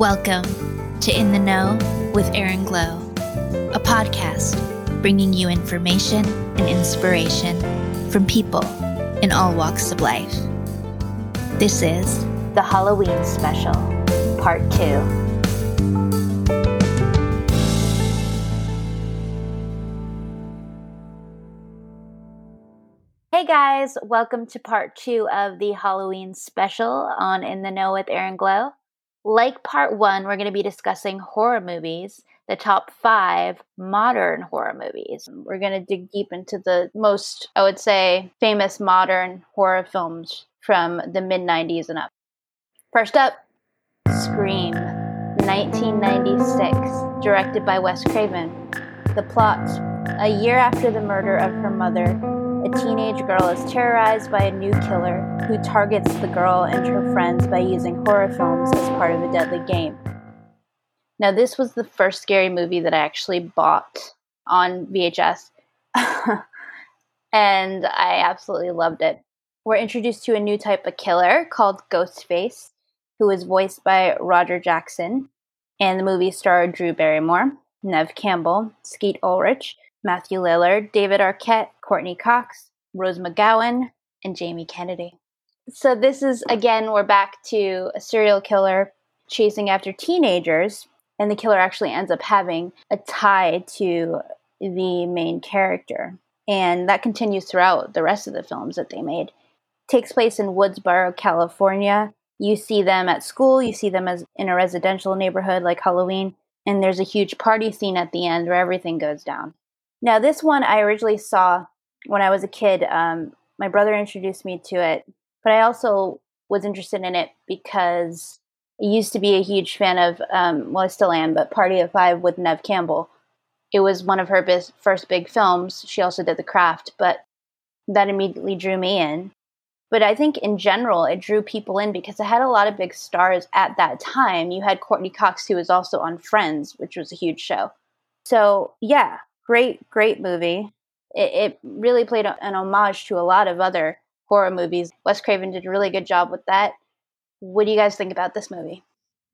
Welcome to In the Know with Aaron Glow, a podcast bringing you information and inspiration from people in all walks of life. This is the Halloween Special, Part 2. Hey guys, welcome to part two of the Halloween special on In the Know with Aaron Glow. Like part one, we're going to be discussing horror movies, the top five modern horror movies. We're going to dig deep into the most, I would say, famous modern horror films from the mid 90s and up. First up, Scream, 1996, directed by Wes Craven. The plot A year after the murder of her mother, teenage girl is terrorized by a new killer who targets the girl and her friends by using horror films as part of a deadly game. Now, this was the first scary movie that I actually bought on VHS, and I absolutely loved it. We're introduced to a new type of killer called Ghostface, who is voiced by Roger Jackson, and the movie starred Drew Barrymore, Neve Campbell, Skeet Ulrich, Matthew Lillard, David Arquette, Courteney Cox, Rose McGowan, and Jamie Kennedy. So, this is again, we're back to a serial killer chasing after teenagers, and the killer actually ends up having a tie to the main character. And that continues throughout the rest of the films that they made. takes place in Woodsboro, California. You see them at school, you see them as in a residential neighborhood like Halloween, and there's a huge party scene at the end where everything goes down. Now, this one I originally saw when I was a kid. Um, my brother introduced me to it, but I also was interested in it because I used to be a huge fan of, um, well, I still am, but Party of Five with Neve Campbell. It was one of her bis- first big films. She also did The Craft, but that immediately drew me in. But I think in general, it drew people in because it had a lot of big stars at that time. You had Courteney Cox, who was also on Friends, which was a huge show. So, yeah, great, great movie. It, it really played an homage to a lot of other horror movies. Wes Craven did a really good job with that. What do you guys think about this movie?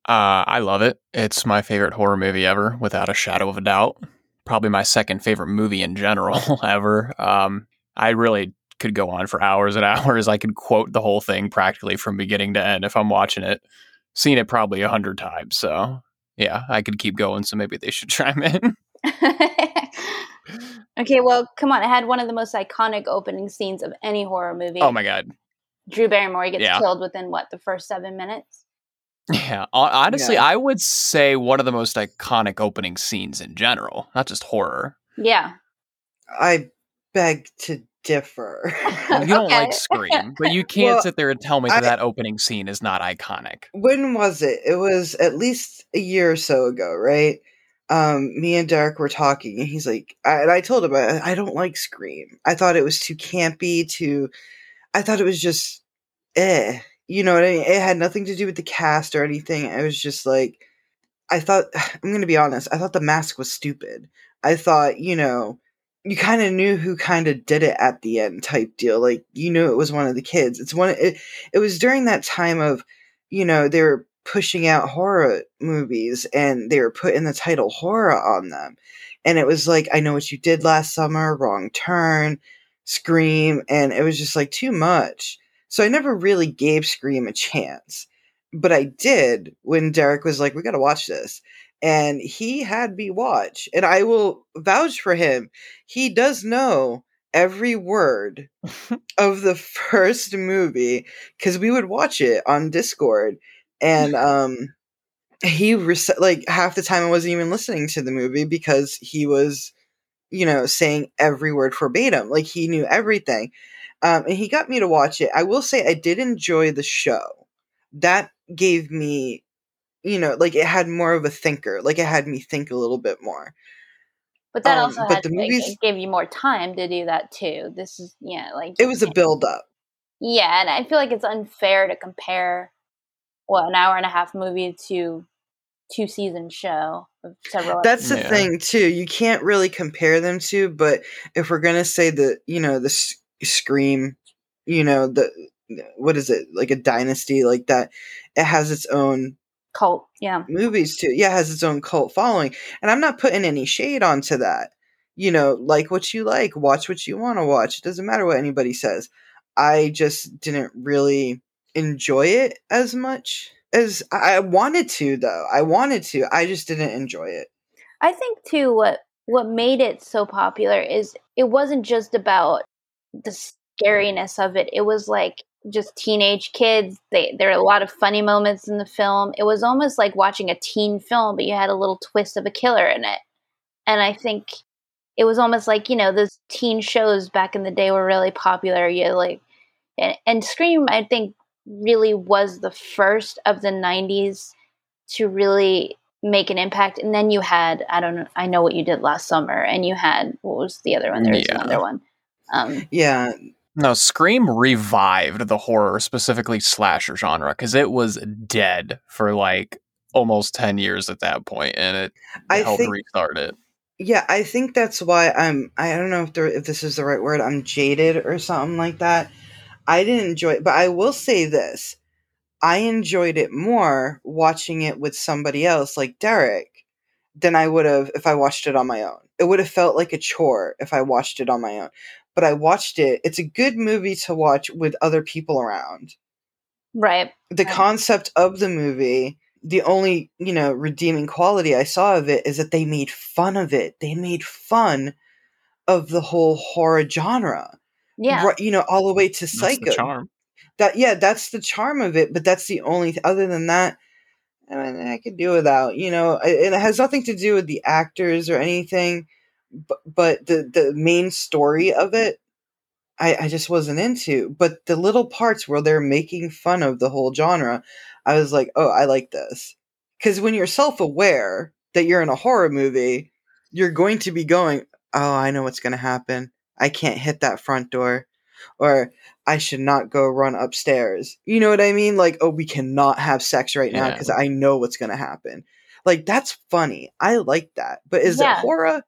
Uh, I love it. It's my favorite horror movie ever, without a shadow of a doubt. Probably my second favorite movie in general ever. Um, I really could go on for hours and hours. I could quote the whole thing practically from beginning to end if I'm watching it. Seen it probably a hundred times. So yeah, I could keep going. So maybe they should chime in. Okay, well, come on. It had one of the most iconic opening scenes of any horror movie. Oh my god. Drew Barrymore gets Yeah. killed within what the first seven minutes. Yeah, honestly, Yeah. I would say one of the most iconic opening scenes in general, not just horror. Yeah, I beg to differ. You don't Okay. like Scream, but you can't Well, sit there and tell me that I- that opening scene is not iconic. when was it? It was at least a year or so ago, right? Um, me and Derek were talking, and he's like, I, and I told him I, I don't like Scream. I thought it was too campy. Too, I thought it was just, eh. You know what I mean? It had nothing to do with the cast or anything. It was just like, I thought. I'm gonna be honest. I thought the mask was stupid. I thought, you know, you kind of knew who kind of did it at the end, type deal. Like you knew it was one of the kids. It's one. It, it was during that time of, you know, they were pushing out horror movies and they were putting the title horror on them. And it was like, I know what you did last summer, wrong turn, scream, and it was just like too much. So I never really gave Scream a chance. But I did when Derek was like, We gotta watch this. And he had me watch. And I will vouch for him. He does know every word of the first movie because we would watch it on Discord and um he rec- like half the time I wasn't even listening to the movie because he was you know saying every word verbatim like he knew everything. Um and he got me to watch it. I will say I did enjoy the show. That gave me you know like it had more of a thinker like it had me think a little bit more. But that Um, also but had the like, movies- gave you more time to do that too. This is yeah, like it was a build up yeah, and I feel like it's unfair to compare what an hour and a half movie to two season show of several. That's the Yeah. thing too. You can't really compare them to, but if we're gonna say the you know, the s- Scream, you know, the what is it like a dynasty like that? It has its own cult. Yeah. movies too. Yeah, it has its own cult following. And I'm not putting any shade onto that. You know, like what you like, watch what you want to watch. It doesn't matter what anybody says. I just didn't really enjoy it as much as I wanted to though. I wanted to. I just didn't enjoy it. I think too what what made it so popular is it wasn't just about the scariness of it. It was like just teenage kids. They there are a lot of funny moments in the film. It was almost like watching a teen film, but you had a little twist of a killer in it. And I think it was almost like you know those teen shows back in the day were really popular. You like and, and Scream, I think, really was the first of the '90s to really make an impact. And then you had I don't know, I know what you did last summer, and you had what was the other one? There was Yeah. another one. Um, Yeah, No, Scream revived the horror, specifically slasher genre, because it was dead for like almost 10 years at that point, and it I helped think restart it. Yeah, I think that's why I'm. I don't know if there, if this is the right word. I'm jaded or something like that. I didn't enjoy it, but I will say this: I enjoyed it more watching it with somebody else, like Derek, than I would have if I watched it on my own. It would have felt like a chore if I watched it on my own. But I watched it. It's a good movie to watch with other people around right. the Right. concept of the movie the only you know redeeming quality i saw of it is that they made fun of it they made fun of the whole horror genre Yeah. You know all the way to That's the psycho charm. that yeah that's the charm of it but that's the only th- other than that I, mean, I could do without you know and it has nothing to do with the actors or anything but, but the the main story of it I, I just wasn't into but the little parts where they're making fun of the whole genre i was like oh i like this because when you're self-aware that you're in a horror movie you're going to be going oh i know what's going to happen i can't hit that front door or i should not go run upstairs you know what i mean like oh we cannot have sex right now Yeah. because i know what's going to happen like that's funny i like that but is Yeah. it horror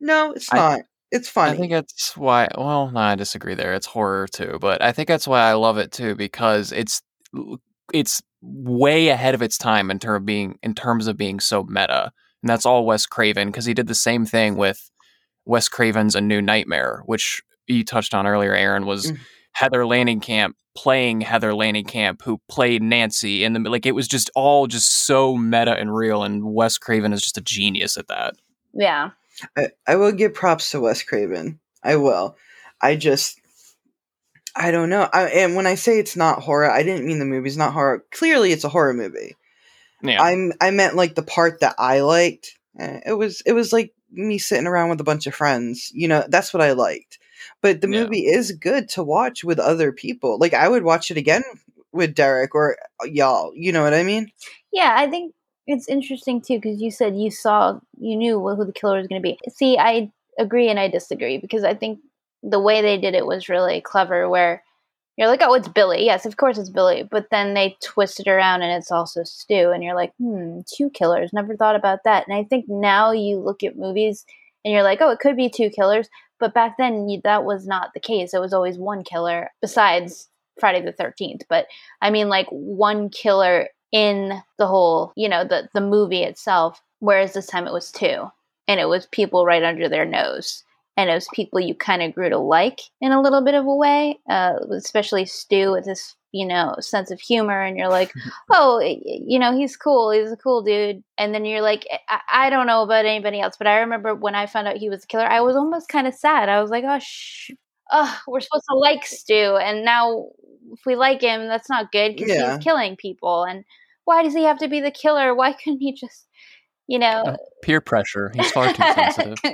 no it's I- not it's funny I think that's why. Well, no, I disagree there. It's horror too, but I think that's why I love it too because it's it's way ahead of its time in terms of being in terms of being so meta, and that's all Wes Craven because he did the same thing with Wes Craven's A New Nightmare, which you touched on earlier. Aaron was Mm. Heather Langenkamp playing Heather Langenkamp, who played Nancy, and the, like it was just all just so meta and real, and Wes Craven is just a genius at that. Yeah. I, I will give props to Wes Craven. I will. I just I don't know. I, and when I say it's not horror, I didn't mean the movie's not horror. Clearly, it's a horror movie. Yeah, I'm I meant like the part that I liked. Eh, It was it was like me sitting around with a bunch of friends. You know, that's what I liked. But the Yeah. movie is good to watch with other people. Like I would watch it again with Derek or uh, y'all. You know what I mean? Yeah, I think it's interesting too because you said you saw, you knew who the killer was going to be. See, I agree and I disagree because I think the way they did it was really clever. Where you're like, oh, it's Billy. Yes, of course it's Billy. But then they twist it around and it's also Stu, and you're like, hmm, two killers. Never thought about that. And I think now you look at movies and you're like, oh, it could be two killers. But back then, you, that was not the case. It was always one killer, besides Friday the Thirteenth. But I mean, like one killer in the whole, you know, the the movie itself. Whereas this time it was two, and it was people right under their nose, and it was people you kind of grew to like in a little bit of a way, uh, especially Stu with this, you know, sense of humor, and you're like, oh, you know, he's cool, he's a cool dude, and then you're like, I, I don't know about anybody else, but I remember when I found out he was a killer, I was almost kind of sad. I was like, oh, sh- oh, we're supposed to like Stu, and now if we like him, that's not good because Yeah. he's killing people. And why does he have to be the killer? Why couldn't he just, you know? Uh, peer pressure. He's far too sensitive.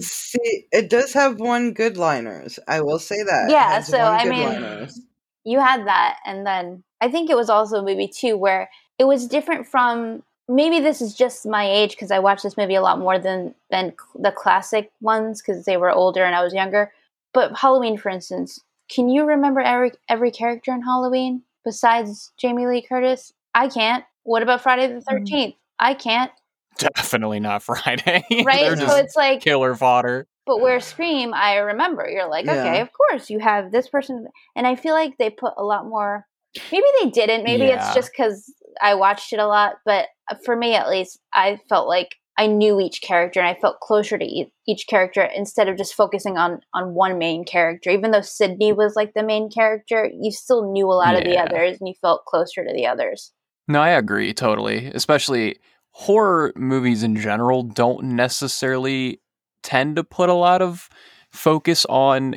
See, it does have one good liners. I will say that. Yeah, so, I mean- liners. you had that, and then I think it was also a movie too where it was different from. Maybe this is just my age because I watched this movie a lot more than than the classic ones because they were older and I was younger. But Halloween, for instance, can you remember every every character in Halloween besides Jamie Lee Curtis? I can't. What about Friday the 13th I can't. Definitely not Friday. Right? so it's like killer fodder. But where Scream, I remember you're like, okay, of course you have this person, and I feel like they put a lot more Maybe they didn't. Maybe Yeah. it's just because I watched it a lot. But uh, for me, at least, I felt like I knew each character and I felt closer to each character instead of just focusing on on one main character. Even though Sidney was like the main character, you still knew a lot of the others and you felt closer to the others. No, I agree totally. Especially horror movies in general don't necessarily tend to put a lot of focus on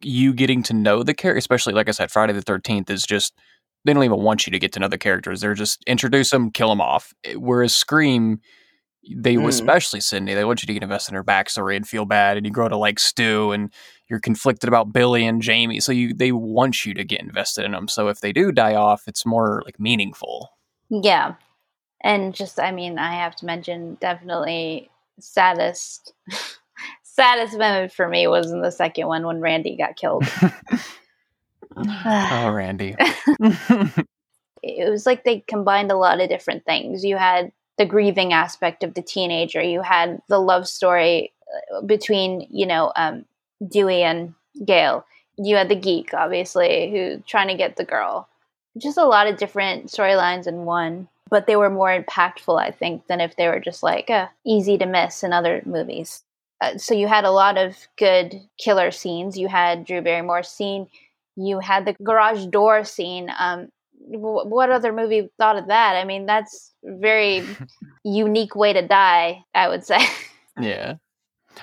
you getting to know the character. Especially, like I said, Friday the 13th is just, they don't even want you to get to know the characters. They're just introduce them, kill them off. Whereas Scream, they, Mm. especially Sidney, they want you to get invested in her backstory and feel bad. And you grow to like Stu and you're conflicted about Billy and Jamie. So you, they want you to get invested in them. So if they do die off, it's more like meaningful. Yeah. And just, I mean, I have to mention definitely saddest, saddest moment for me was in the second one when Randy got killed. oh, Randy. it was like they combined a lot of different things. You had the grieving aspect of the teenager. You had the love story uh, between, you know, um, Dewey and Gail. You had the geek, obviously, who trying to get the girl. Just a lot of different storylines in one, but they were more impactful, I think, than if they were just like uh, easy to miss in other movies. Uh, so you had a lot of good killer scenes. You had Drew Barrymore's scene. You had the garage door scene. Um, wh- what other movie thought of that? I mean, that's very unique way to die, I would say. Yeah.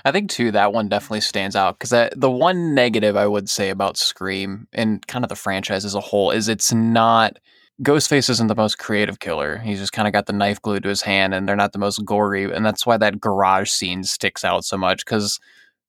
I think too that one definitely stands out because the one negative I would say about Scream and kind of the franchise as a whole is it's not Ghostface isn't the most creative killer. He's just kind of got the knife glued to his hand, and they're not the most gory, and that's why that garage scene sticks out so much because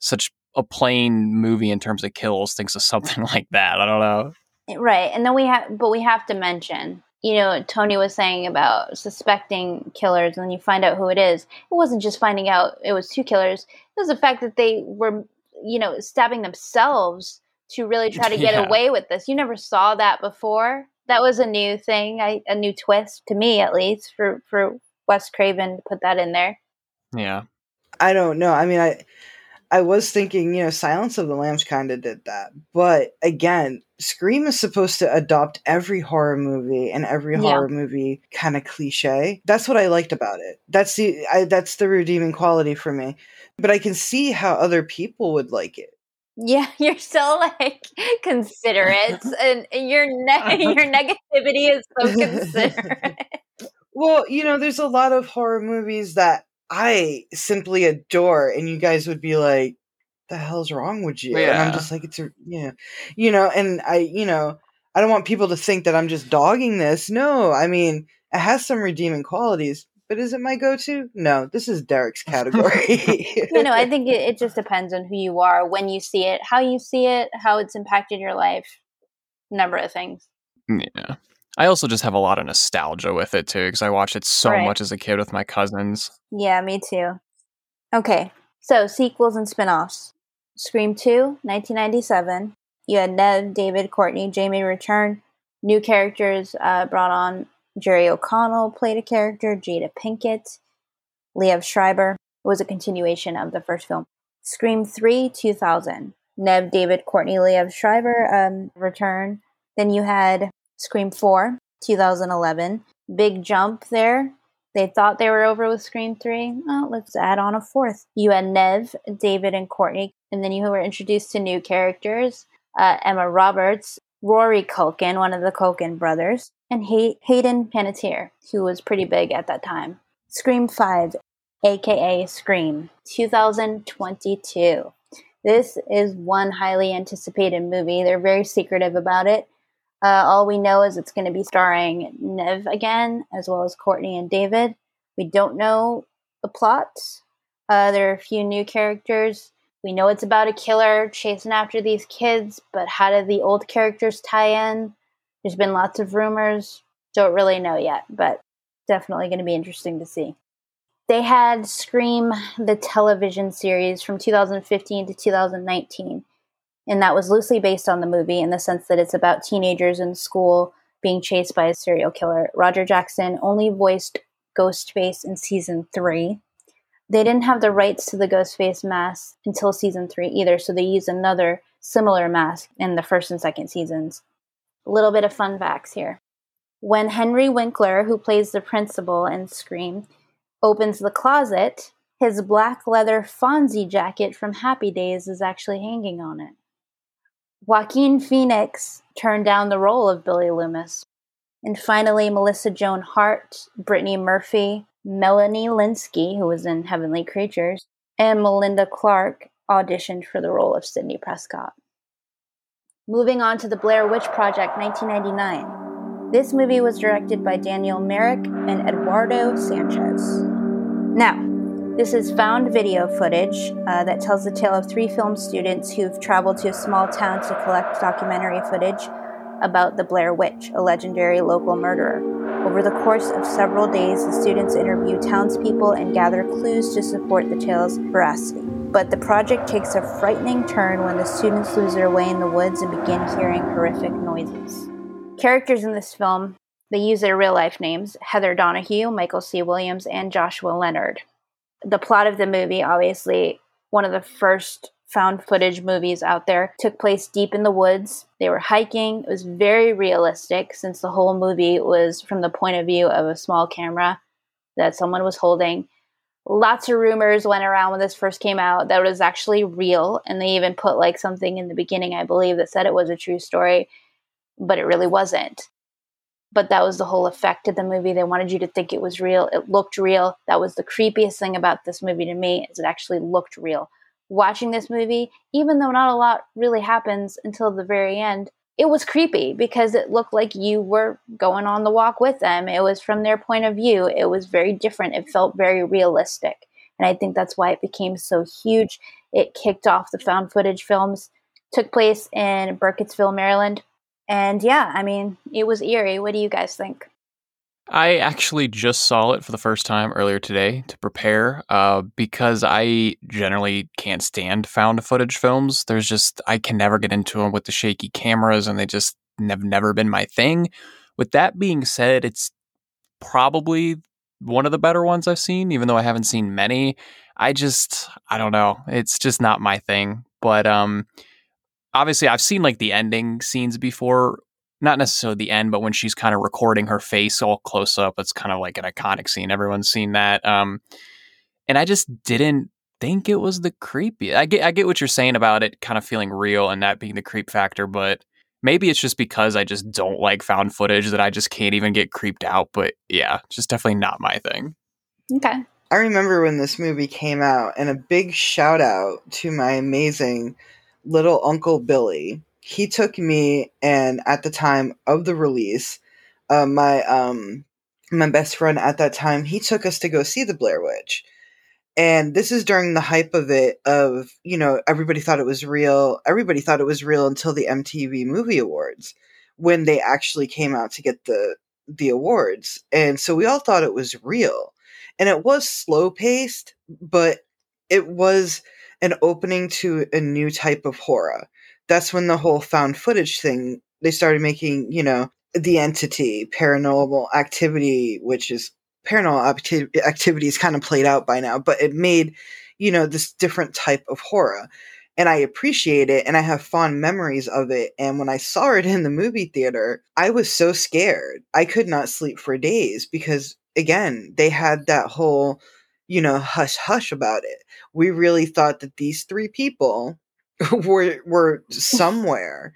such a plain movie in terms of kills thinks of something like that. I don't know. right. And then we have, but we have to mention, you know, Tony was saying about suspecting killers, and then you find out who it is. It wasn't just finding out it was two killers, it was the fact that they were, you know, stabbing themselves to really try to get Yeah. away with this. You never saw that before. That was a new thing, I, a new twist to me, at least, for, for Wes Craven to put that in there. Yeah. I don't know. I mean, I I was thinking, you know, Silence of the Lambs kind of did that, but again, Scream is supposed to adopt every horror movie and every Yeah. horror movie kind of cliche. That's what I liked about it. That's the I, that's the redeeming quality for me. But I can see how other people would like it. Yeah, you're so like considerate, and your ne- your negativity is so considerate. Well, you know, there's a lot of horror movies that I simply adore, and you guys would be like, "The hell's wrong with you?" And I'm just like, "It's a, yeah, you know." And I, you know, I don't want people to think that I'm just dogging this. No, I mean, it has some redeeming qualities, but is it my go-to? No, this is Derek's category. you know, I think it, it just depends on who you are, when you see it, how you see it, how it's impacted your life, number of things. Mm, yeah. I also just have a lot of nostalgia with it too because I watched it so Right. much as a kid with my cousins. Yeah, me too. Okay, so sequels and spin-offs. Scream 2, 1997. You had Ned, David, Courteney, Jamie return. New characters uh, brought on. Jerry O'Connell played a character. Jada Pinkett. Liev Schreiber. It was a continuation of the first film. Scream 3, 2000. Neve, David, Courteney, Liev Schreiber um, return. Then you had Scream 4, 2011. Big jump there. They thought they were over with Scream 3. Oh, let's add on a fourth. You had Neve, David, and Courteney. And then you were introduced to new characters uh, Emma Roberts, Rory Culkin, one of the Culkin brothers, and Hay- Hayden Panettiere, who was pretty big at that time. Scream 5, aka Scream, 2022. This is one highly anticipated movie. They're very secretive about it. Uh, all we know is it's going to be starring Neve again, as well as Courteney and David. We don't know the plot. Uh, there are a few new characters. We know it's about a killer chasing after these kids, but how do the old characters tie in? There's been lots of rumors. Don't really know yet, but definitely going to be interesting to see. They had Scream, the television series from 2015 to 2019 and that was loosely based on the movie in the sense that it's about teenagers in school being chased by a serial killer. Roger Jackson only voiced Ghostface in season three. They didn't have the rights to the Ghostface mask until season three either, so they used another similar mask in the first and second seasons. A little bit of fun facts here. When Henry Winkler, who plays the principal in Scream, opens the closet, his black leather Fonzie jacket from Happy Days is actually hanging on it. Joaquin Phoenix turned down the role of Billy Loomis. And finally, Melissa Joan Hart, Brittany Murphy, Melanie Lynskey, who was in Heavenly Creatures, and Melinda Clarke auditioned for the role of Sidney Prescott. Moving on to the Blair Witch Project 1999. This movie was directed by Daniel Myrick and Eduardo Sanchez. Now, this is found video footage uh, that tells the tale of three film students who've traveled to a small town to collect documentary footage about the Blair Witch, a legendary local murderer. Over the course of several days, the students interview townspeople and gather clues to support the tale's veracity. But the project takes a frightening turn when the students lose their way in the woods and begin hearing horrific noises. Characters in this film, they use their real life names Heather Donahue, Michael C. Williams, and Joshua Leonard the plot of the movie, obviously, one of the first found footage movies out there, took place deep in the woods. They were hiking. It was very realistic since the whole movie was from the point of view of a small camera that someone was holding. Lots of rumors went around when this first came out that it was actually real, and they even put like something in the beginning, I believe, that said it was a true story, but it really wasn't but that was the whole effect of the movie. They wanted you to think it was real. It looked real. That was the creepiest thing about this movie to me is it actually looked real. Watching this movie, even though not a lot really happens until the very end, it was creepy because it looked like you were going on the walk with them. It was from their point of view. It was very different. It felt very realistic. And I think that's why it became so huge. It kicked off the found footage films. Took place in Burkittsville, Maryland, and yeah, I mean, it was eerie. What do you guys think? I actually just saw it for the first time earlier today to prepare uh, because I generally can't stand found footage films. There's just, I can never get into them with the shaky cameras and they just have never been my thing. With that being said, it's probably one of the better ones I've seen, even though I haven't seen many. I just, I don't know. It's just not my thing. But, um, obviously I've seen like the ending scenes before, not necessarily the end, but when she's kind of recording her face all close up, it's kind of like an iconic scene. Everyone's seen that. Um, and I just didn't think it was the creepy. I get I get what you're saying about it kind of feeling real and that being the creep factor, but maybe it's just because I just don't like found footage that I just can't even get creeped out. But yeah, just definitely not my thing. Okay. I remember when this movie came out, and a big shout out to my amazing little Uncle Billy. He took me, and at the time of the release, uh, my um, my best friend at that time, he took us to go see the Blair Witch. And this is during the hype of it, of, you know, everybody thought it was real. Everybody thought it was real until the MTV Movie Awards when they actually came out to get the the awards. And so we all thought it was real. And it was slow paced, but it was an opening to a new type of horror. That's when the whole found footage thing, they started making, you know, the entity, paranormal activity, which is paranormal acti- activity is kind of played out by now, but it made, you know, this different type of horror. And I appreciate it and I have fond memories of it. And when I saw it in the movie theater, I was so scared. I could not sleep for days because, again, they had that whole you know, hush hush about it. We really thought that these three people were were somewhere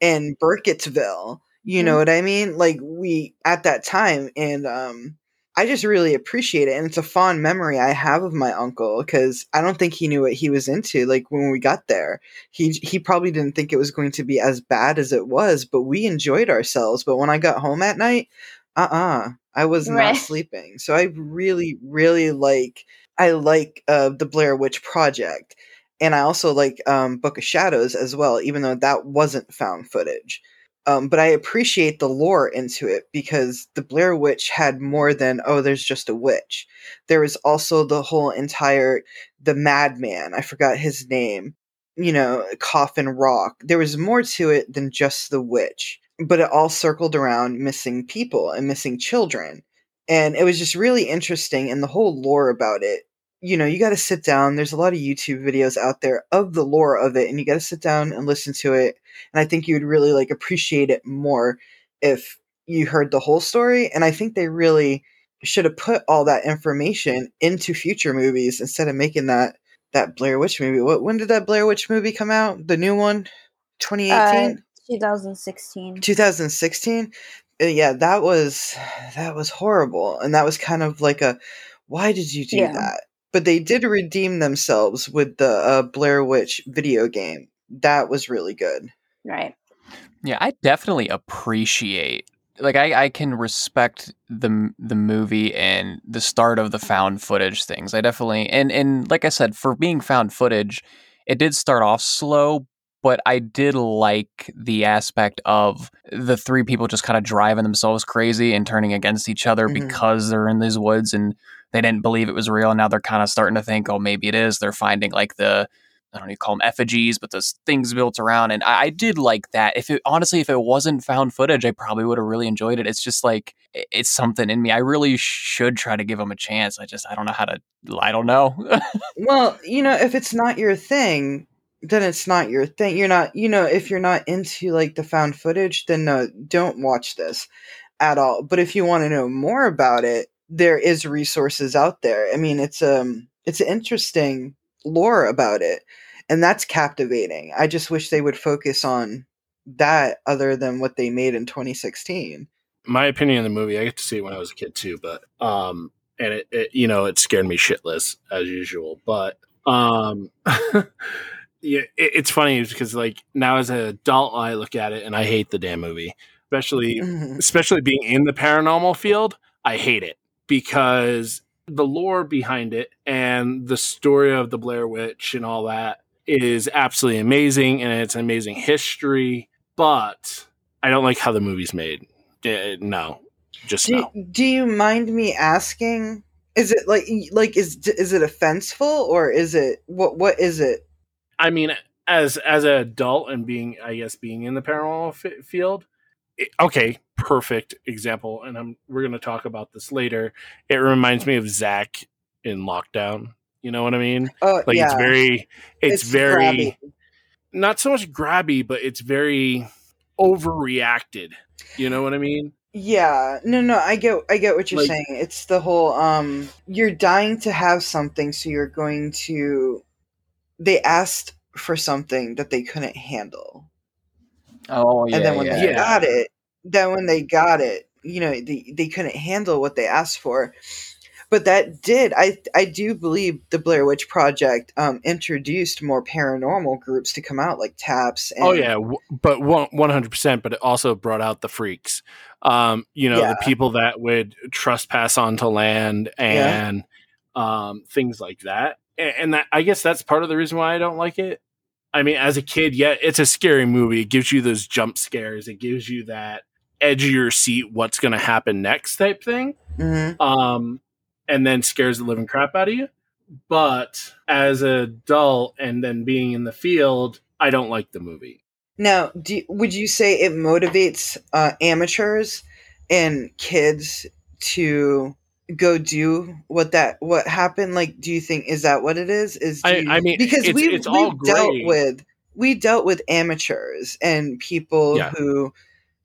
in Burkittsville. You know mm-hmm. what I mean? Like we at that time and um I just really appreciate it and it's a fond memory I have of my uncle cuz I don't think he knew what he was into like when we got there. He he probably didn't think it was going to be as bad as it was, but we enjoyed ourselves. But when I got home at night, uh-uh I was right. not sleeping. So I really, really like I like uh, the Blair Witch Project, and I also like um, Book of Shadows as well, even though that wasn't found footage. Um, but I appreciate the lore into it because the Blair Witch had more than oh, there's just a witch. There was also the whole entire the madman. I forgot his name. You know, Coffin Rock. There was more to it than just the witch but it all circled around missing people and missing children. And it was just really interesting, and the whole lore about it, you know, you got to sit down. There's a lot of YouTube videos out there of the lore of it, and you got to sit down and listen to it. And I think you would really like appreciate it more if you heard the whole story. And I think they really should have put all that information into future movies instead of making that that Blair Witch movie. What when did that Blair Witch movie come out? The new one, 2018, Uh, 2016. 2016. Uh, Yeah, that was that was horrible, and that was kind of like a why did you do Yeah. that? But they did redeem themselves with the uh, Blair Witch video game. That was really good. Right. Yeah, I definitely appreciate like I, I can respect the the movie and the start of the found footage things. I definitely and and like I said, for being found footage, it did start off slow, but I did like the aspect of the three people just kind of driving themselves crazy and turning against each other Mhm. because they're in these woods and they didn't believe it was real. And now they're kind of starting to think, oh, maybe it is. They're finding like the I don't even call them effigies, but those things built around. And I, I did like that. If it honestly, if it wasn't found footage, I probably would have really enjoyed it. It's just like it's something in me. I really should try to give them a chance. I just I don't know how to. I don't know. Well, you know, if it's not your thing, then it's not your thing. You're not, you know, if you're not into like the found footage, then no, don't watch this at all. But if you want to know more about it, there is resources out there. I mean, it's um it's an interesting lore about it, and that's captivating. I just wish they would focus on that other than what they made in 2016. my opinion of the movie, I get to see it when I was a kid too, but um, and it, it you know it scared me shitless as usual. But um, yeah, it, it's funny because like now as an adult, I look at it and I hate the damn movie, especially Mhm. especially being in the paranormal field. I hate it because the lore behind it and the story of the Blair Witch and all that is absolutely amazing and it's an amazing history. But I don't like how the movie's made. Uh, no, just Do, no. do you mind me asking? Is it like like is is it offenseful or is it what what is it? I mean, as as an adult and being, I guess, being in the paranormal f- field. it- okay, perfect example, and I'm we're gonna talk about this later. It reminds me of Zak in Lockdown. You know what I mean? Oh Like yeah, it's very, it's, very grabby. not so much grabby, but it's very overreacted. You know what I mean? Yeah, no, no, I get, I get what you're Like- saying. It's the whole, um, you're dying to have something, so you're going to. They asked for something that they couldn't handle, oh yeah, and then when yeah. they Yeah. got it, then when they got it, you know, they they couldn't handle what they asked for. But that did, I I do believe the Blair Witch Project um, introduced more paranormal groups to come out, like TAPS. And, oh yeah, w- but one hundred percent. But it also brought out the freaks. Um, you know, Yeah. the people that would trespass onto land and um, things like that. And, and that, I guess that's part of the reason why I don't like it. I mean, as a kid, yeah, it's a scary movie. It gives you those jump scares. It gives you that edge of your seat, what's going to happen next type thing. Mhm. um, and then scares the living crap out of you. But as an adult and then being in the field, I don't like the movie. Now, do, would you say it motivates uh, amateurs and kids to go do what that what happened? Like, do you think is that what it is? Is I- you- I mean, because it's- we it's we've all dealt with we dealt with amateurs and people Yeah. who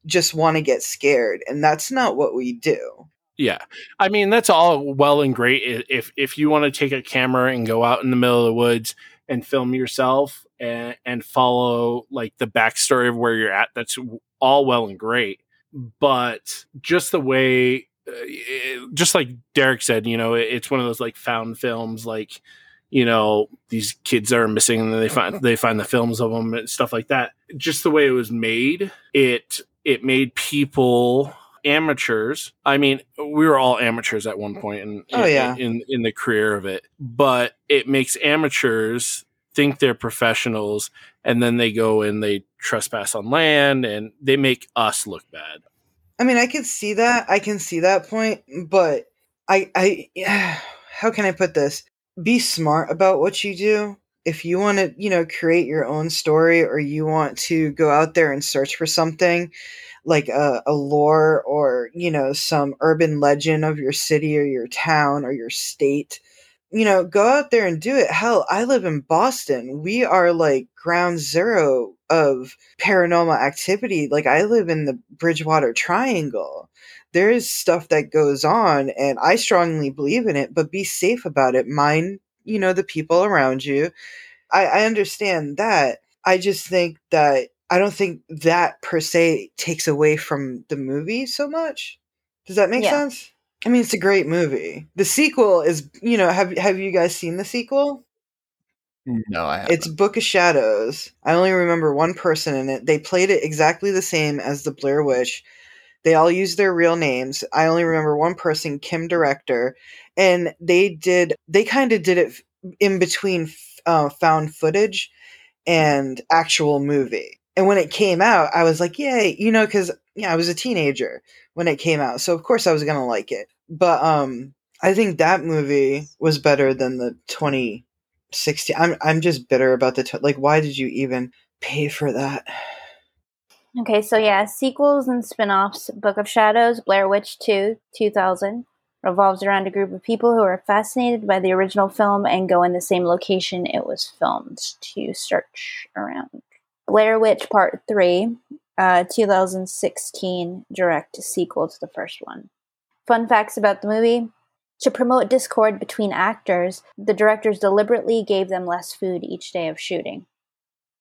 just want to get scared, and that's not what we do. Yeah, I mean that's all well and great if if you want to take a camera and go out in the middle of the woods and film yourself and and follow like the backstory of where you're at. That's all well and great, but just the way, it- just like Derek said, you know, it- it's one of those like found films, like you know these kids are missing and then they find they find the films of them and stuff like that. Just the way it was made, it it made people amateurs. I mean, we were all amateurs at one point in, Oh, in- yeah. in in the career of it, but it makes amateurs think they're professionals and then they go and they trespass on land and they make us look bad. I mean, I can see that. I can see that point, but I, I, how can I put this? Be smart about what you do. If you want to, you know, create your own story or you want to go out there and search for something like a, a lore or, you know, some urban legend of your city or your town or your state, you know, go out there and do it. Hell, I live in Boston. We are like ground zero of paranormal activity. Like I live in the Bridgewater Triangle. There is stuff that goes on and I strongly believe in it, but be safe about it. Mind, you know, the people around you. I, I understand that. I just think that I don't think that per se takes away from the movie so much. Does that make Yeah. sense? I mean, it's a great movie. The sequel is, you know, have have you guys seen the sequel? No, I haven't. It's Book of Shadows. I only remember one person in it. They played it exactly the same as the Blair Witch. They all used their real names. I only remember one person, Kim Director, and they did. They kind of did it in between uh, found footage and actual movie. And when it came out, I was like, "Yay!" You know, because yeah, I was a teenager when it came out, so of course I was gonna like it. But um, I think that movie was better than the 2016. I'm I'm just bitter about the t- like. Why did you even pay for that? Okay, so yeah, sequels and spin offs Book of Shadows, Blair Witch 2, 2000, revolves around a group of people who are fascinated by the original film and go in the same location it was filmed to search around. Blair Witch Part 3, uh, 2016, direct sequel to the first one. Fun facts about the movie. To promote discord between actors, the directors deliberately gave them less food each day of shooting.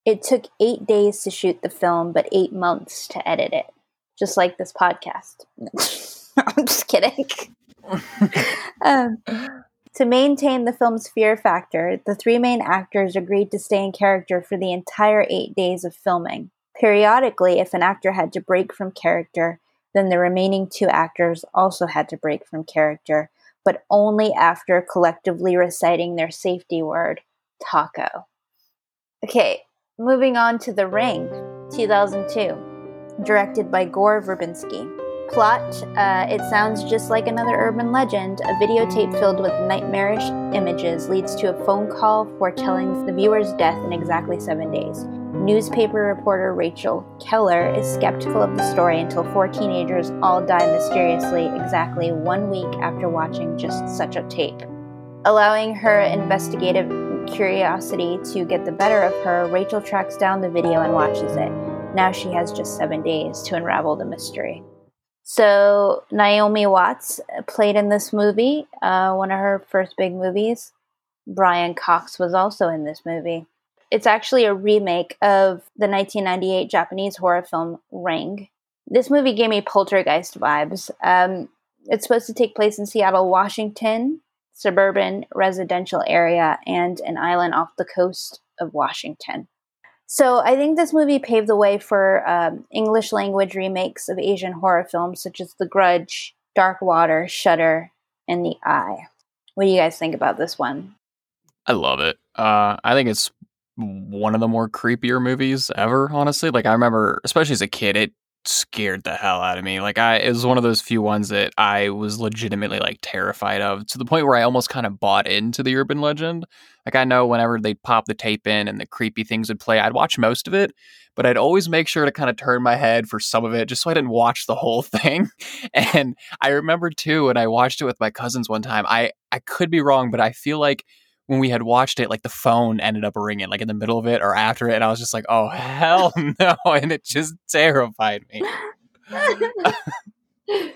It took eight days to shoot the film, but eight months to edit it. Just like this podcast. I'm just kidding. um, to maintain the film's fear factor, the three main actors agreed to stay in character for the entire eight days of filming. Periodically, if an actor had to break from character, then the remaining two actors also had to break from character, but only after collectively reciting their safety word, taco. Okay, moving on to The Ring, 2002, directed by Gore Verbinski. Plot uh, It sounds just like another urban legend. A videotape filled with nightmarish images leads to a phone call foretelling the viewer's death in exactly seven days. Newspaper reporter Rachel Keller is skeptical of the story until four teenagers all die mysteriously exactly one week after watching just such a tape. Allowing her investigative curiosity to get the better of her, Rachel tracks down the video and watches it. Now she has just seven days to unravel the mystery. So, Naomi Watts played in this movie, uh, one of her first big movies. Brian Cox was also in this movie. It's actually a remake of the 1998 Japanese horror film Ring. This movie gave me poltergeist vibes. Um, it's supposed to take place in Seattle, Washington, suburban residential area, and an island off the coast of Washington. So I think this movie paved the way for um, English language remakes of Asian horror films such as The Grudge, Dark Water, Shutter, and The Eye. What do you guys think about this one? I love it. Uh, I think it's one of the more creepier movies ever. Honestly, like I remember, especially as a kid, it scared the hell out of me. Like I, it was one of those few ones that I was legitimately like terrified of to the point where I almost kind of bought into the urban legend. Like I know whenever they'd pop the tape in and the creepy things would play, I'd watch most of it, but I'd always make sure to kind of turn my head for some of it just so I didn't watch the whole thing. And I remember too when I watched it with my cousins one time, I I could be wrong, but I feel like when we had watched it, like the phone ended up ringing, like in the middle of it or after it, and I was just like, "Oh hell no!" and it just terrified me.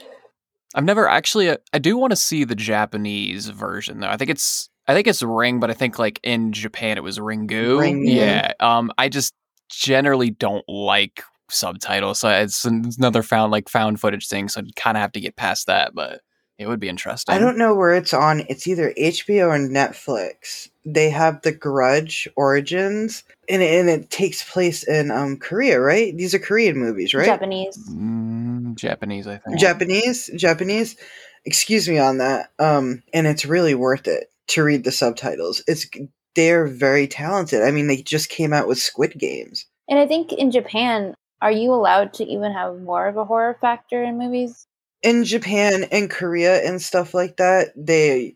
I've never actually. uh, I do want to see the Japanese version though. I think it's. I think it's Ring, but I think like in Japan it was Ringu. Ring, yeah. yeah. Um. I just generally don't like subtitles, so it's another found like found footage thing. So I'd kind of have to get past that, but it would be interesting. I don't know where it's on. It's either HBO or Netflix. They have the Grudge Origins, and it, and it takes place in um Korea, right? These are Korean movies, right? Japanese. Mm, Japanese, I think. Japanese, Japanese. Excuse me on that. Um, and it's really worth it to read the subtitles. It's they're very talented. I mean, they just came out with Squid Games. And I think in Japan, are you allowed to even have more of a horror factor in movies? in Japan and Korea and stuff like that, they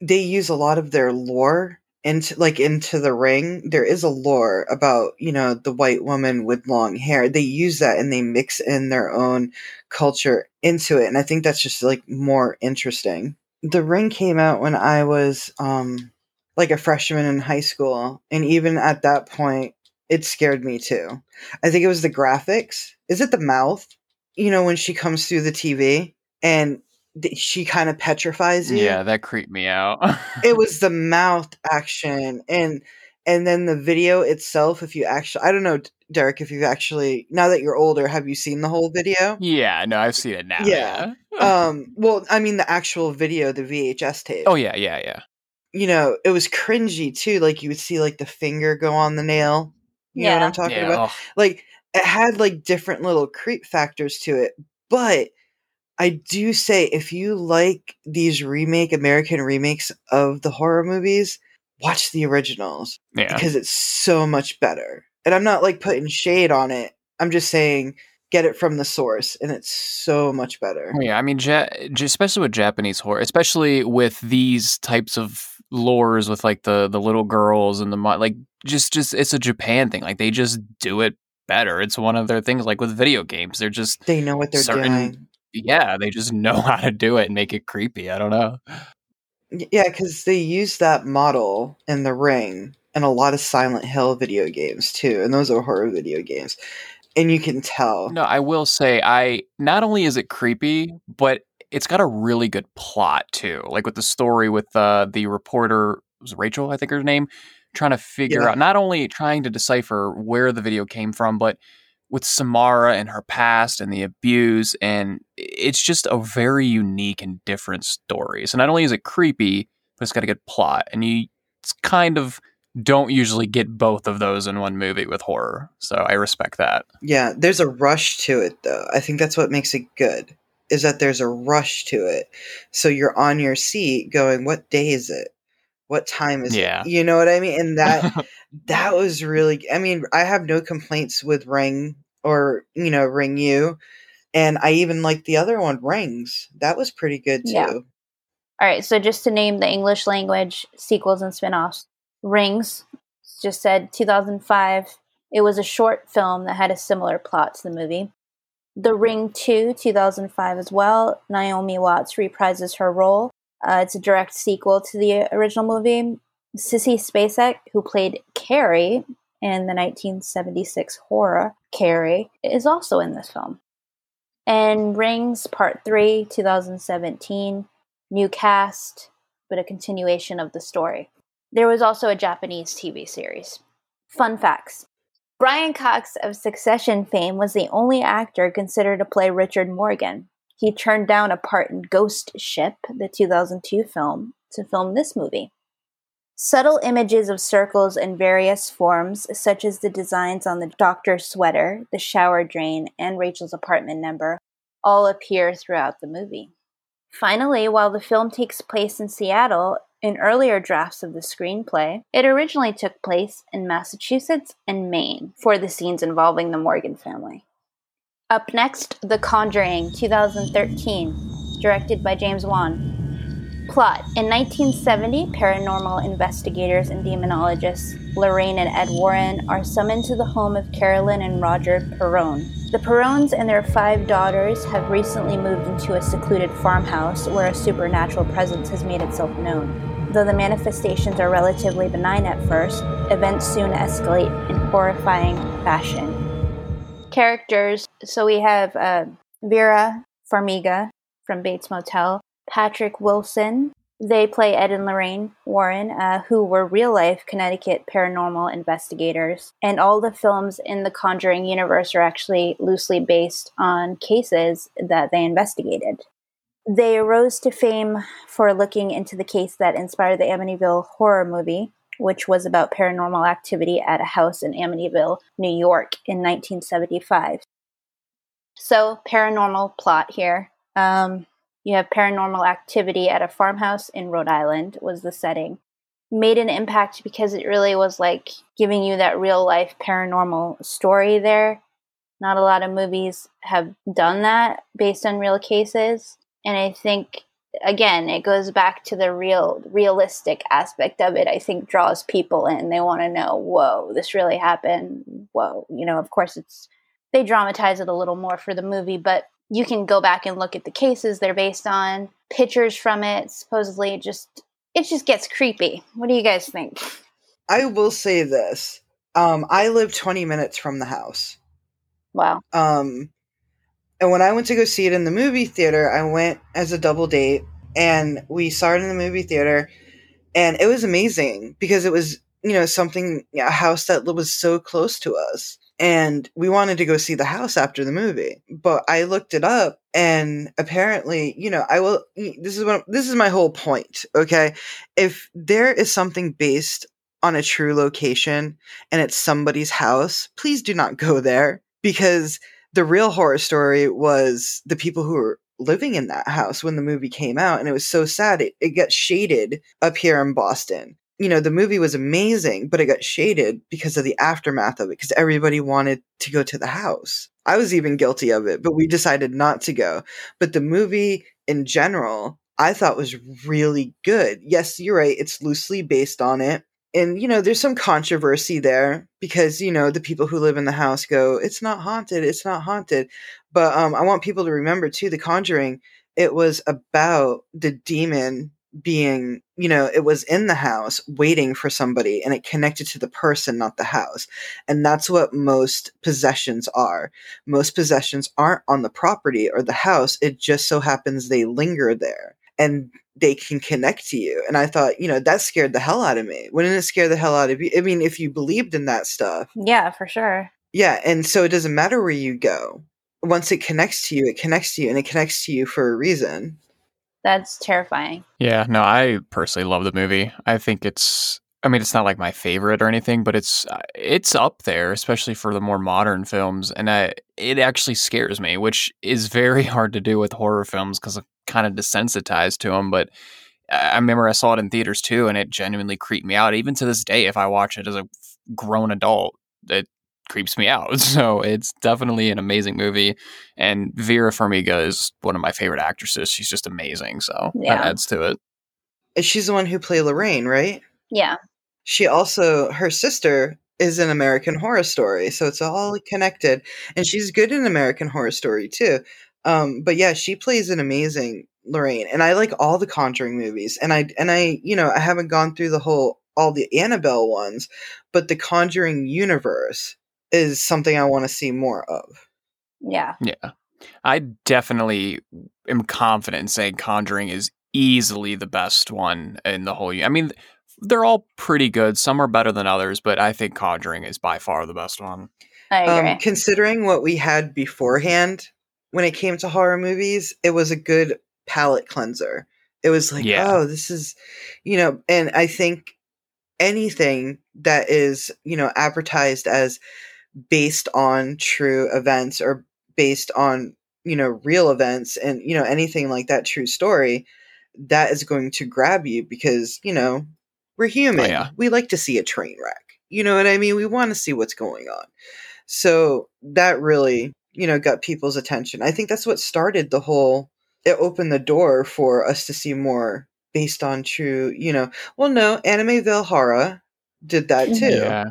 they use a lot of their lore into like into the ring. There is a lore about, you know, the white woman with long hair. They use that and they mix in their own culture into it. And I think that's just like more interesting. The Ring came out when I was um like a freshman in high school, and even at that point, it scared me too. I think it was the graphics. Is it the mouth? You know when she comes through the TV and th- she kind of petrifies you. Yeah, that creeped me out. it was the mouth action and and then the video itself if you actually i don't know derek if you've actually now that you're older have you seen the whole video yeah, no, I've seen it now. Yeah. um well i mean the actual video the vhs tape oh yeah, yeah, yeah. you know it was cringy too like you would see like the finger go on the nail you know what i'm talking yeah, about oh, like it had like different little creep factors to it but i do say if you like these remake american remakes of the horror movies watch the originals yeah. because it's so much better and i'm not like putting shade on it i'm just saying get it from the source and it's so much better Oh, Yeah, I mean, ja- especially with Japanese horror, especially with these types of lores with like the the little girls and the mo- like, just just it's a Japan thing. Like they just do it better. It's one of their things. Like with video games, they're just they know what they're certain- doing yeah, they just know how to do it and make it creepy. I don't know. Yeah, because they use that model in the ring and a lot of Silent Hill video games too, and those are horror video games, and you can tell. No, I will say, I not only is it creepy, but it's got a really good plot too. Like with the story with uh, the reporter was Rachel, I think her name, trying to figure Yeah. out not only trying to decipher where the video came from, but with Samara and her past and the abuse, and it's just a very unique and different story. So not only is it creepy, but it's got a good plot, and you kind of don't usually get both of those in one movie with horror. So I respect that. Yeah, there's a rush to it though. I think that's what makes it good. Is that there's a rush to it, so you're on your seat going, "What day is it? What time is Yeah. it?" You know what I mean? And that that was really. I mean, I have no complaints with Ring or you know Ring You, and I even like the other one, Rings. That was pretty good too. Yeah. All right, so just to name the English language sequels and spin-offs. Rings just said 2005. It was a short film that had a similar plot to the movie. The Ring 2, 2005 as well. Naomi Watts reprises her role. Uh, it's a direct sequel to the original movie. Sissy Spacek, who played Carrie in the 1976 horror Carrie, is also in this film. And Rings Part 3, 2017 new cast, but a continuation of the story. There was also a Japanese TV series. Fun facts Brian Cox of Succession fame was the only actor considered to play Richard Morgan. He turned down a part in Ghost Ship, the 2002 film, to film this movie. Subtle images of circles in various forms, such as the designs on the doctor's sweater, the shower drain, and Rachel's apartment number, all appear throughout the movie. Finally, while the film takes place in Seattle, in earlier drafts of the screenplay, it originally took place in Massachusetts and Maine for the scenes involving the Morgan family. Up next, The Conjuring 2013, directed by James Wan. Plot In 1970, paranormal investigators and demonologists Lorraine and Ed Warren are summoned to the home of Carolyn and Roger Perrone. The Perrones and their five daughters have recently moved into a secluded farmhouse where a supernatural presence has made itself known. Though the manifestations are relatively benign at first, events soon escalate in horrifying fashion. Characters so we have uh, Vera Farmiga from Bates Motel, Patrick Wilson. They play Ed and Lorraine Warren, uh, who were real life Connecticut paranormal investigators. And all the films in the Conjuring universe are actually loosely based on cases that they investigated. They arose to fame for looking into the case that inspired the Amityville horror movie, which was about paranormal activity at a house in Amityville, New York in 1975. So, paranormal plot here. Um, you have paranormal activity at a farmhouse in Rhode Island, was the setting. Made an impact because it really was like giving you that real life paranormal story there. Not a lot of movies have done that based on real cases. And I think again, it goes back to the real realistic aspect of it. I think draws people in. They want to know, whoa, this really happened. Whoa, you know, of course it's they dramatize it a little more for the movie, but you can go back and look at the cases they're based on, pictures from it. Supposedly, just it just gets creepy. What do you guys think? I will say this. Um, I live 20 minutes from the house. Wow. Um, and when I went to go see it in the movie theater, I went as a double date and we saw it in the movie theater and it was amazing because it was, you know, something, a house that was so close to us. And we wanted to go see the house after the movie. But I looked it up and apparently, you know, I will, this is what, this is my whole point. Okay. If there is something based on a true location and it's somebody's house, please do not go there because the real horror story was the people who were living in that house when the movie came out. And it was so sad. It, it got shaded up here in Boston. You know, the movie was amazing, but it got shaded because of the aftermath of it, because everybody wanted to go to the house. I was even guilty of it, but we decided not to go. But the movie in general, I thought was really good. Yes, you're right. It's loosely based on it and you know there's some controversy there because you know the people who live in the house go it's not haunted it's not haunted. But um, i want people to remember too the conjuring it was about the demon being you know it was in the house waiting for somebody and it connected to the person not the house. And that's what most possessions are. Most possessions aren't on the property or the house it just so happens they linger there. And they can connect to you. And I thought, you know, that scared the hell out of me. Wouldn't it scare the hell out of you? I mean, if you believed in that stuff. Yeah, for sure. Yeah. And so it doesn't matter where you go. Once it connects to you, it connects to you and it connects to you for a reason. That's terrifying. Yeah, no, I personally love the movie. I think it's I mean, it's not like my favorite or anything, but it's uh, it's up there, especially for the more modern films, and I, it actually scares me, which is very hard to do with horror films because I'm kind of desensitized to them. But I remember I saw it in theaters too, and it genuinely creeped me out. Even to this day, if I watch it as a grown adult, it creeps me out. So it's definitely an amazing movie, and Vera Farmiga is one of my favorite actresses. She's just amazing, so yeah. that adds to it. She's the one who played Lorraine, right? Yeah. She also, her sister is an American Horror Story, so it's all connected, and she's good in American Horror Story too. Um, but yeah, she plays an amazing Lorraine, and I like all the Conjuring movies, and I and I, you know, I haven't gone through the whole all the Annabelle ones, but the Conjuring universe is something I want to see more of. Yeah. Yeah. I definitely am confident in saying Conjuring is easily the best one in the whole. I mean, they're all pretty good. Some are better than others, but I think Conjuring is by far the best one. I agree. Um, considering what we had beforehand when it came to horror movies, it was a good palate cleanser. It was like, yeah. oh, this is, you know, and I think anything that is, you know, advertised as based on true events or based on, you know, real events and, you know, anything like that true story, that is going to grab you because, you know, we're oh, human. Oh, yeah. We like to see a train wreck. You know what I mean? We want to see what's going on. So that really, you know, got people's attention. I think that's what started the whole it opened the door for us to see more based on true, you know. Well, no, Amityville did that mm-hmm. too. Yeah.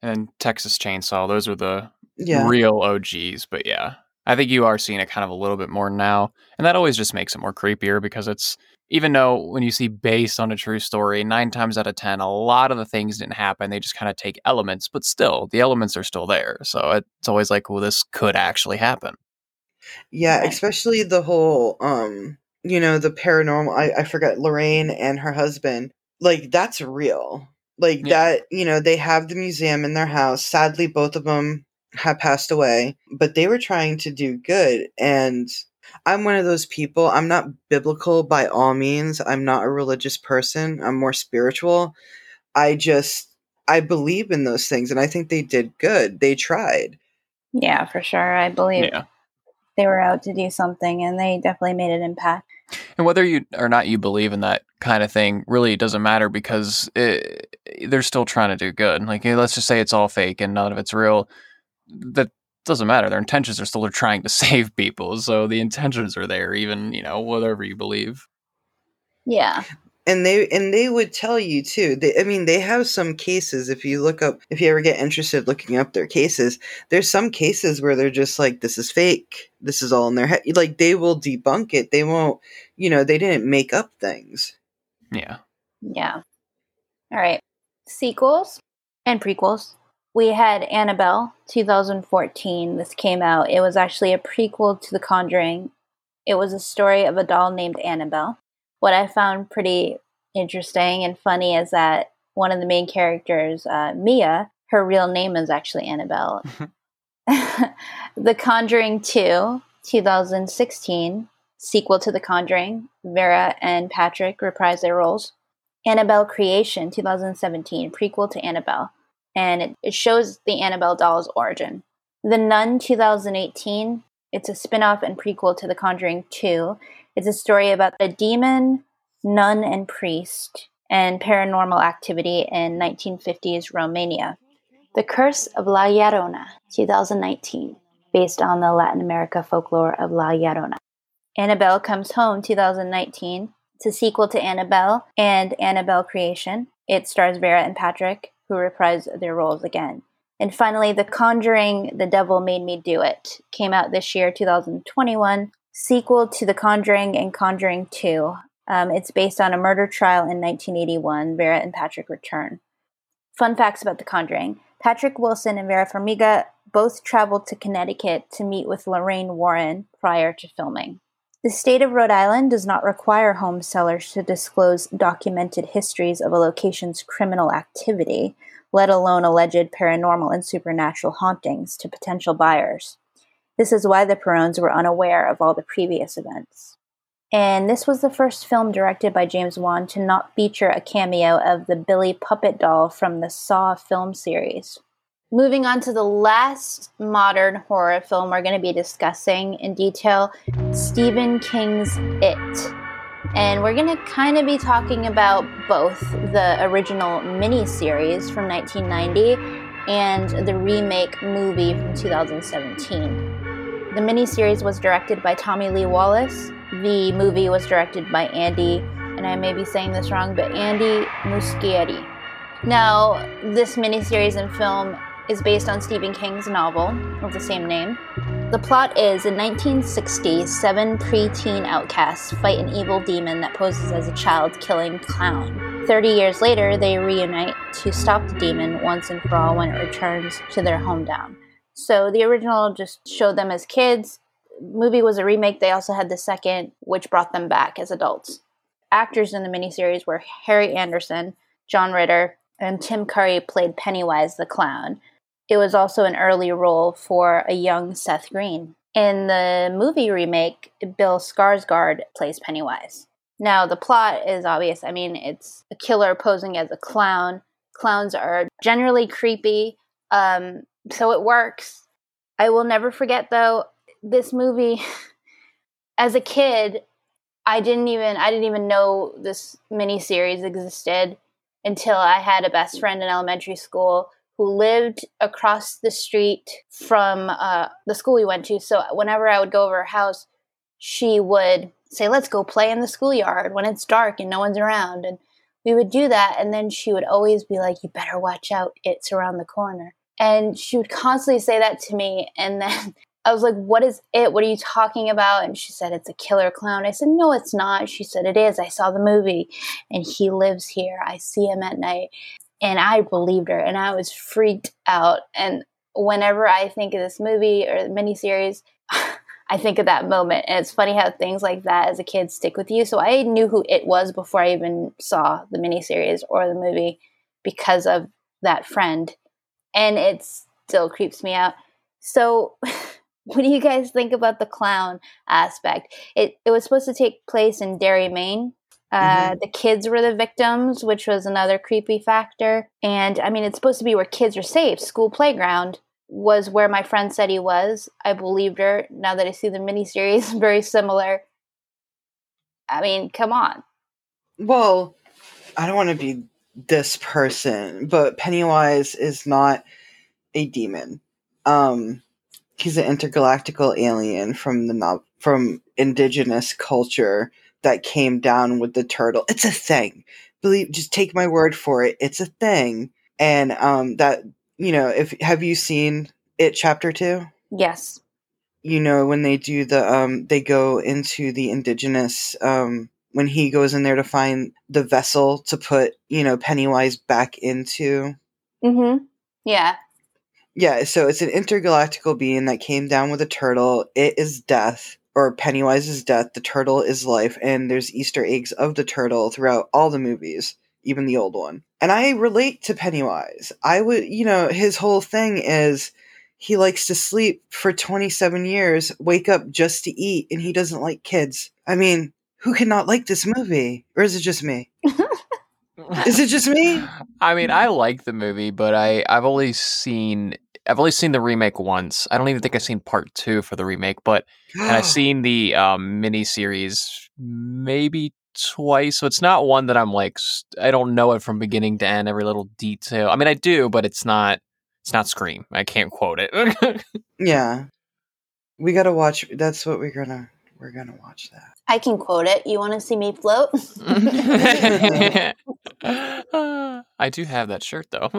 And Texas Chainsaw, those are the yeah. real OGs, but yeah. I think you are seeing it kind of a little bit more now. And that always just makes it more creepier because it's even though when you see based on a true story, nine times out of 10, a lot of the things didn't happen. They just kind of take elements, but still, the elements are still there. So it's always like, well, this could actually happen. Yeah, especially the whole, um, you know, the paranormal. I, I forgot Lorraine and her husband. Like, that's real. Like, yeah. that, you know, they have the museum in their house. Sadly, both of them have passed away, but they were trying to do good. And I'm one of those people. I'm not biblical by all means. I'm not a religious person. I'm more spiritual. I just I believe in those things and I think they did good. They tried. Yeah, for sure. I believe yeah. they were out to do something and they definitely made an impact. And whether you or not you believe in that kind of thing really doesn't matter because it, they're still trying to do good. Like let's just say it's all fake and none of it's real. That doesn't matter. Their intentions are still they're trying to save people. So the intentions are there, even, you know, whatever you believe. Yeah. and they and they would tell you too they, i mean they have some cases if you look up if you ever get interested looking up their cases there's some cases where they're just like this is fake this is all in their head like they will debunk it they won't you know they didn't make up things Yeah. Yeah. All right. Sequels and prequels. We had Annabelle 2014. This came out. It was actually a prequel to The Conjuring. It was a story of a doll named Annabelle. What I found pretty interesting and funny is that one of the main characters, uh, Mia, her real name is actually Annabelle. the Conjuring 2, 2016, sequel to The Conjuring. Vera and Patrick reprise their roles. Annabelle Creation 2017, prequel to Annabelle, and it, it shows the Annabelle doll's origin. The Nun 2018, it's a spin off and prequel to The Conjuring 2. It's a story about a demon, nun, and priest and paranormal activity in 1950s Romania. The Curse of La Llorona 2019, based on the Latin America folklore of La Llorona. Annabelle Comes Home 2019. It's a sequel to Annabelle and Annabelle Creation. It stars Vera and Patrick, who reprise their roles again. And finally, The Conjuring The Devil Made Me Do It came out this year, 2021, sequel to The Conjuring and Conjuring 2. Um, it's based on a murder trial in 1981. Vera and Patrick return. Fun facts about The Conjuring Patrick Wilson and Vera Farmiga both traveled to Connecticut to meet with Lorraine Warren prior to filming. The state of Rhode Island does not require home sellers to disclose documented histories of a location's criminal activity, let alone alleged paranormal and supernatural hauntings, to potential buyers. This is why the Perrones were unaware of all the previous events. And this was the first film directed by James Wan to not feature a cameo of the Billy Puppet doll from the Saw film series. Moving on to the last modern horror film we're going to be discussing in detail Stephen King's It. And we're going to kind of be talking about both the original miniseries from 1990 and the remake movie from 2017. The miniseries was directed by Tommy Lee Wallace. The movie was directed by Andy, and I may be saying this wrong, but Andy Muschietti. Now, this miniseries and film is based on Stephen King's novel of the same name. The plot is in 1960, seven preteen outcasts fight an evil demon that poses as a child killing clown. 30 years later, they reunite to stop the demon once and for all when it returns to their hometown. So the original just showed them as kids. Movie was a remake. They also had the second, which brought them back as adults. Actors in the miniseries were Harry Anderson, John Ritter, and Tim Curry played Pennywise the clown. It was also an early role for a young Seth Green. In the movie remake, Bill Skarsgård plays Pennywise. Now, the plot is obvious. I mean, it's a killer posing as a clown. Clowns are generally creepy, um, so it works. I will never forget, though, this movie. As a kid, I didn't even I didn't even know this miniseries existed until I had a best friend in elementary school who lived across the street from uh, the school we went to. So whenever I would go over her house, she would say, Let's go play in the schoolyard when it's dark and no one's around. And we would do that. And then she would always be like, You better watch out, it's around the corner. And she would constantly say that to me. And then I was like, What is it? What are you talking about? And she said, It's a killer clown. I said, No, it's not. She said, It is. I saw the movie and he lives here. I see him at night. And I believed her and I was freaked out. And whenever I think of this movie or the miniseries, I think of that moment. And it's funny how things like that as a kid stick with you. So I knew who it was before I even saw the miniseries or the movie because of that friend. And it still creeps me out. So what do you guys think about the clown aspect? It it was supposed to take place in Derry, Maine. Uh, Mhm. The kids were the victims, which was another creepy factor. And I mean, it's supposed to be where kids are safe. School playground was where my friend said he was. I believed her. Now that I see the miniseries, very similar. I mean, come on. Well, I don't want to be this person, but Pennywise is not a demon. Um, he's an intergalactical alien from the from indigenous culture that came down with the turtle. It's a thing. Believe just take my word for it. It's a thing. And um that you know, if have you seen it chapter 2? Yes. You know when they do the um they go into the indigenous um when he goes in there to find the vessel to put, you know, Pennywise back into Mm-hmm. Yeah. Yeah, so it's an intergalactical being that came down with a turtle. It is death, or Pennywise is death. The turtle is life, and there's Easter eggs of the turtle throughout all the movies, even the old one. And I relate to Pennywise. I would, you know, his whole thing is he likes to sleep for 27 years, wake up just to eat, and he doesn't like kids. I mean, who cannot like this movie? Or is it just me? Is it just me? I mean, I like the movie, but I I've only seen I've only seen the remake once. I don't even think I've seen part two for the remake, but and I've seen the um, mini series maybe twice. So it's not one that I'm like I don't know it from beginning to end, every little detail. I mean, I do, but it's not it's not Scream. I can't quote it. yeah. We gotta watch that's what we're gonna we're gonna watch that. I can quote it. You want to see me float? I do have that shirt though.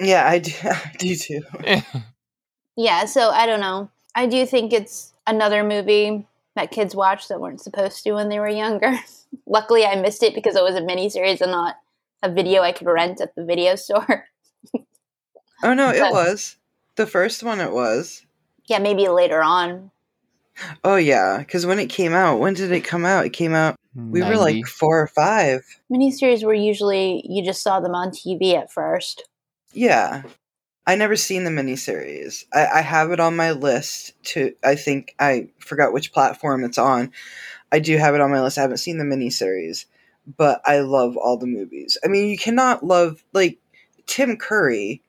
Yeah, I do I do too. yeah, so I don't know. I do think it's another movie that kids watch that weren't supposed to when they were younger. Luckily, I missed it because it was a miniseries and not a video I could rent at the video store. Oh no, it was. The first one it was. yeah, maybe later on. Oh yeah, because when it came out, when did it come out? It came out. We were like four or five. Miniseries were usually you just saw them on TV at first. Yeah, I never seen the miniseries. I, I have it on my list to. I think I forgot which platform it's on. I do have it on my list. I haven't seen the miniseries, but I love all the movies. I mean, you cannot love like Tim Curry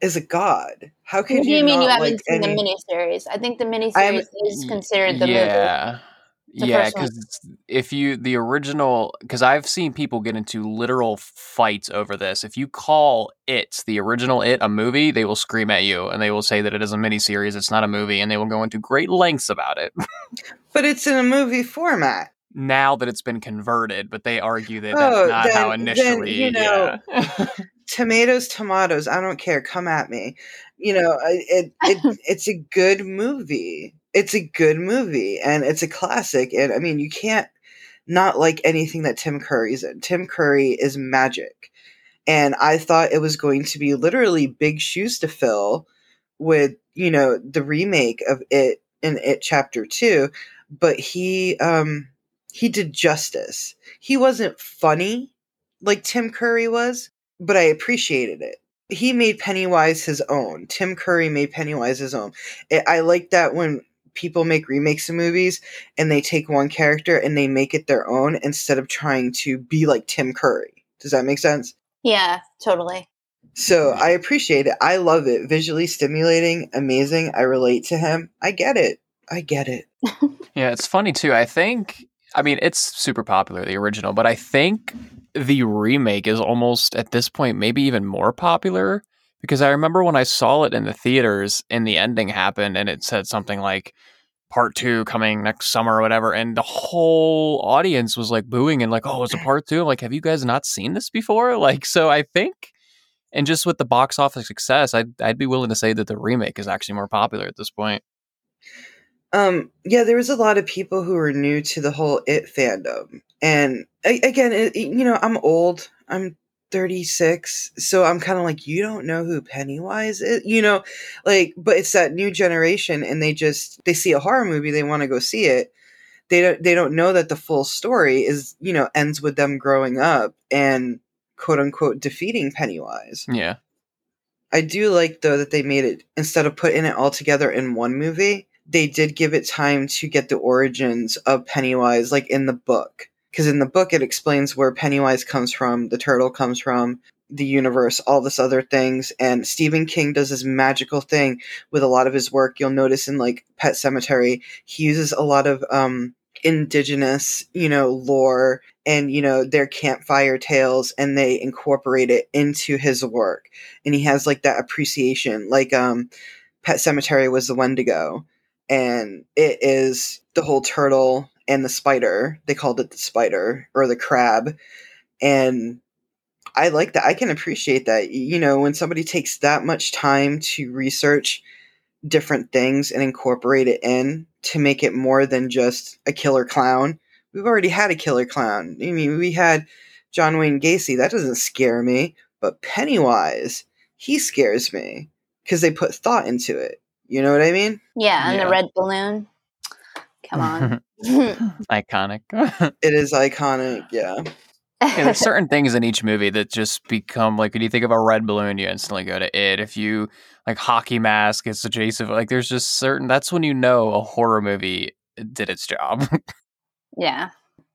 is a god. How What could do you, you mean not you haven't like seen any? the miniseries? I think the I miniseries haven't- is mm, considered the movie. yeah. The yeah, because if you the original, because I've seen people get into literal fights over this. If you call it the original it a movie, they will scream at you and they will say that it is a miniseries. It's not a movie, and they will go into great lengths about it. But it's in a movie format. now that it's been converted, but they argue that Oh, that's not how then- then, you know, yeah. tomatoes tomatoes i don't care come at me you know it, it it's a good movie it's a good movie and it's a classic and i mean you can't not like anything that tim curry's in tim curry is magic and i thought it was going to be literally big shoes to fill with you know the remake of it in it chapter 2 but he um he did justice he wasn't funny like tim curry was but I appreciated it. He made Pennywise his own. Tim Curry made Pennywise his own. I I like that when people make remakes of movies and they take one character and they make it their own instead of trying to be like Tim Curry. Does that make sense? Yeah, totally. So I appreciate it. I love it. Visually stimulating, amazing. I relate to him. I get it. I get it. Yeah, it's funny too. I think, I mean, it's super popular, the original, but I think the remake is almost at this point maybe even more popular because I remember when I saw it in the theaters and the ending happened and it said something like part two coming next summer or whatever, and the whole audience was like booing and like, oh, it's a part two. I'm like, have you guys not seen this before? Like, so I think. And just with the box office success, I'd I'd be willing to say that the remake is actually more popular at this point. Um, yeah, there was a lot of people who were new to the whole it fandom, and again, it- you know, I'm old. I'm 36, so I'm kind of like, you don't know who Pennywise is, you know, like, but it's that new generation, and they just they see a horror movie, they want to go see it. They don't they don't know that the full story is you know ends with them growing up and quote unquote defeating Pennywise. Yeah. I do like though that they made it instead of putting it all together in one movie, they did give it time to get the origins of Pennywise like in the book. Cuz in the book it explains where Pennywise comes from, the turtle comes from, the universe, all this other things. And Stephen King does this magical thing with a lot of his work. You'll notice in like Pet Sematary, he uses a lot of um indigenous, you know, lore and you know their campfire tales and they incorporate it into his work. And he has like that appreciation like um pet sematary was the wendigo. And it is the whole turtle and the spider. They called it the spider or the crab. And I like that. I can appreciate that. You know, when somebody takes that much time to research different things and incorporate it in to make it more than just a killer clown. We've already had a killer clown. I mean, we had John Wayne Gacy. That doesn't scare me. But Pennywise, he scares me because they put thought into it. You know what I mean? Yeah, and Yeah. the red balloon. Come on. Iconic. It is iconic. Yeah. Yeah, there's certain things in each movie that just become like when you think of a red balloon, you instantly go to it. If you like hockey mask, it's adjacent. Like there's just certain. That's when you know a horror movie did its job. Yeah.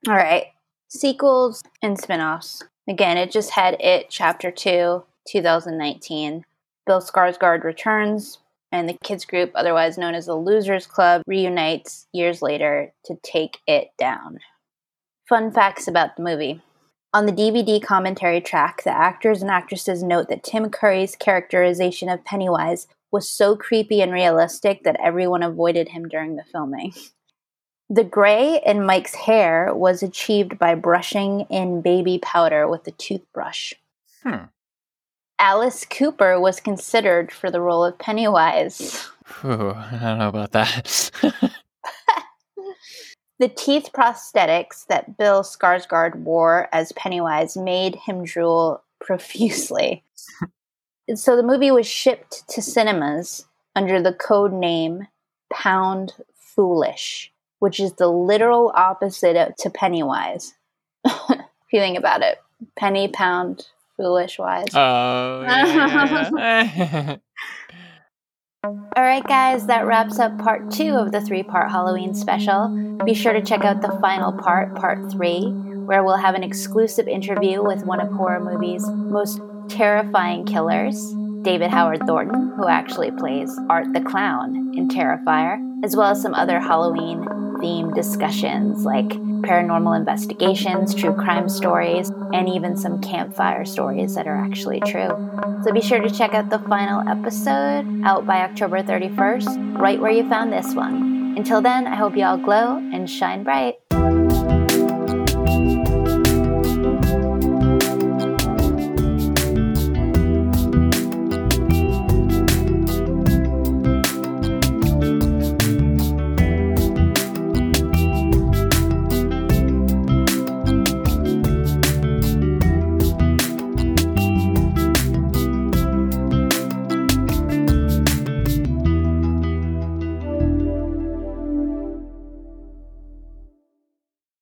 All right. Sequels and spin-offs. Again, it just had it chapter 2, 2019. Bill Skarsgård returns and the kids group otherwise known as the Losers Club reunites years later to take it down. Fun facts about the movie. On the DVD commentary track, the actors and actresses note that Tim Curry's characterization of Pennywise was so creepy and realistic that everyone avoided him during the filming. The gray in Mike's hair was achieved by brushing in baby powder with a toothbrush. Hmm. Alice Cooper was considered for the role of Pennywise. Whew, I don't know about that. The teeth prosthetics that Bill Skarsgård wore as Pennywise made him drool profusely. so the movie was shipped to cinemas under the code name Pound Foolish, which is the literal opposite of, to Pennywise. if you think about it, penny, pound, foolish, wise. Oh, yeah, yeah. All right, guys, that wraps up part two of the three part Halloween special. Be sure to check out the final part, part three, where we'll have an exclusive interview with one of horror movies' most terrifying killers, David Howard Thornton, who actually plays Art the Clown in Terrifier, as well as some other Halloween themed discussions like paranormal investigations, true crime stories, and even some campfire stories that are actually true. So be sure to check out the final episode out by October 31st, right where you found this one. Until then, I hope you all glow and shine bright.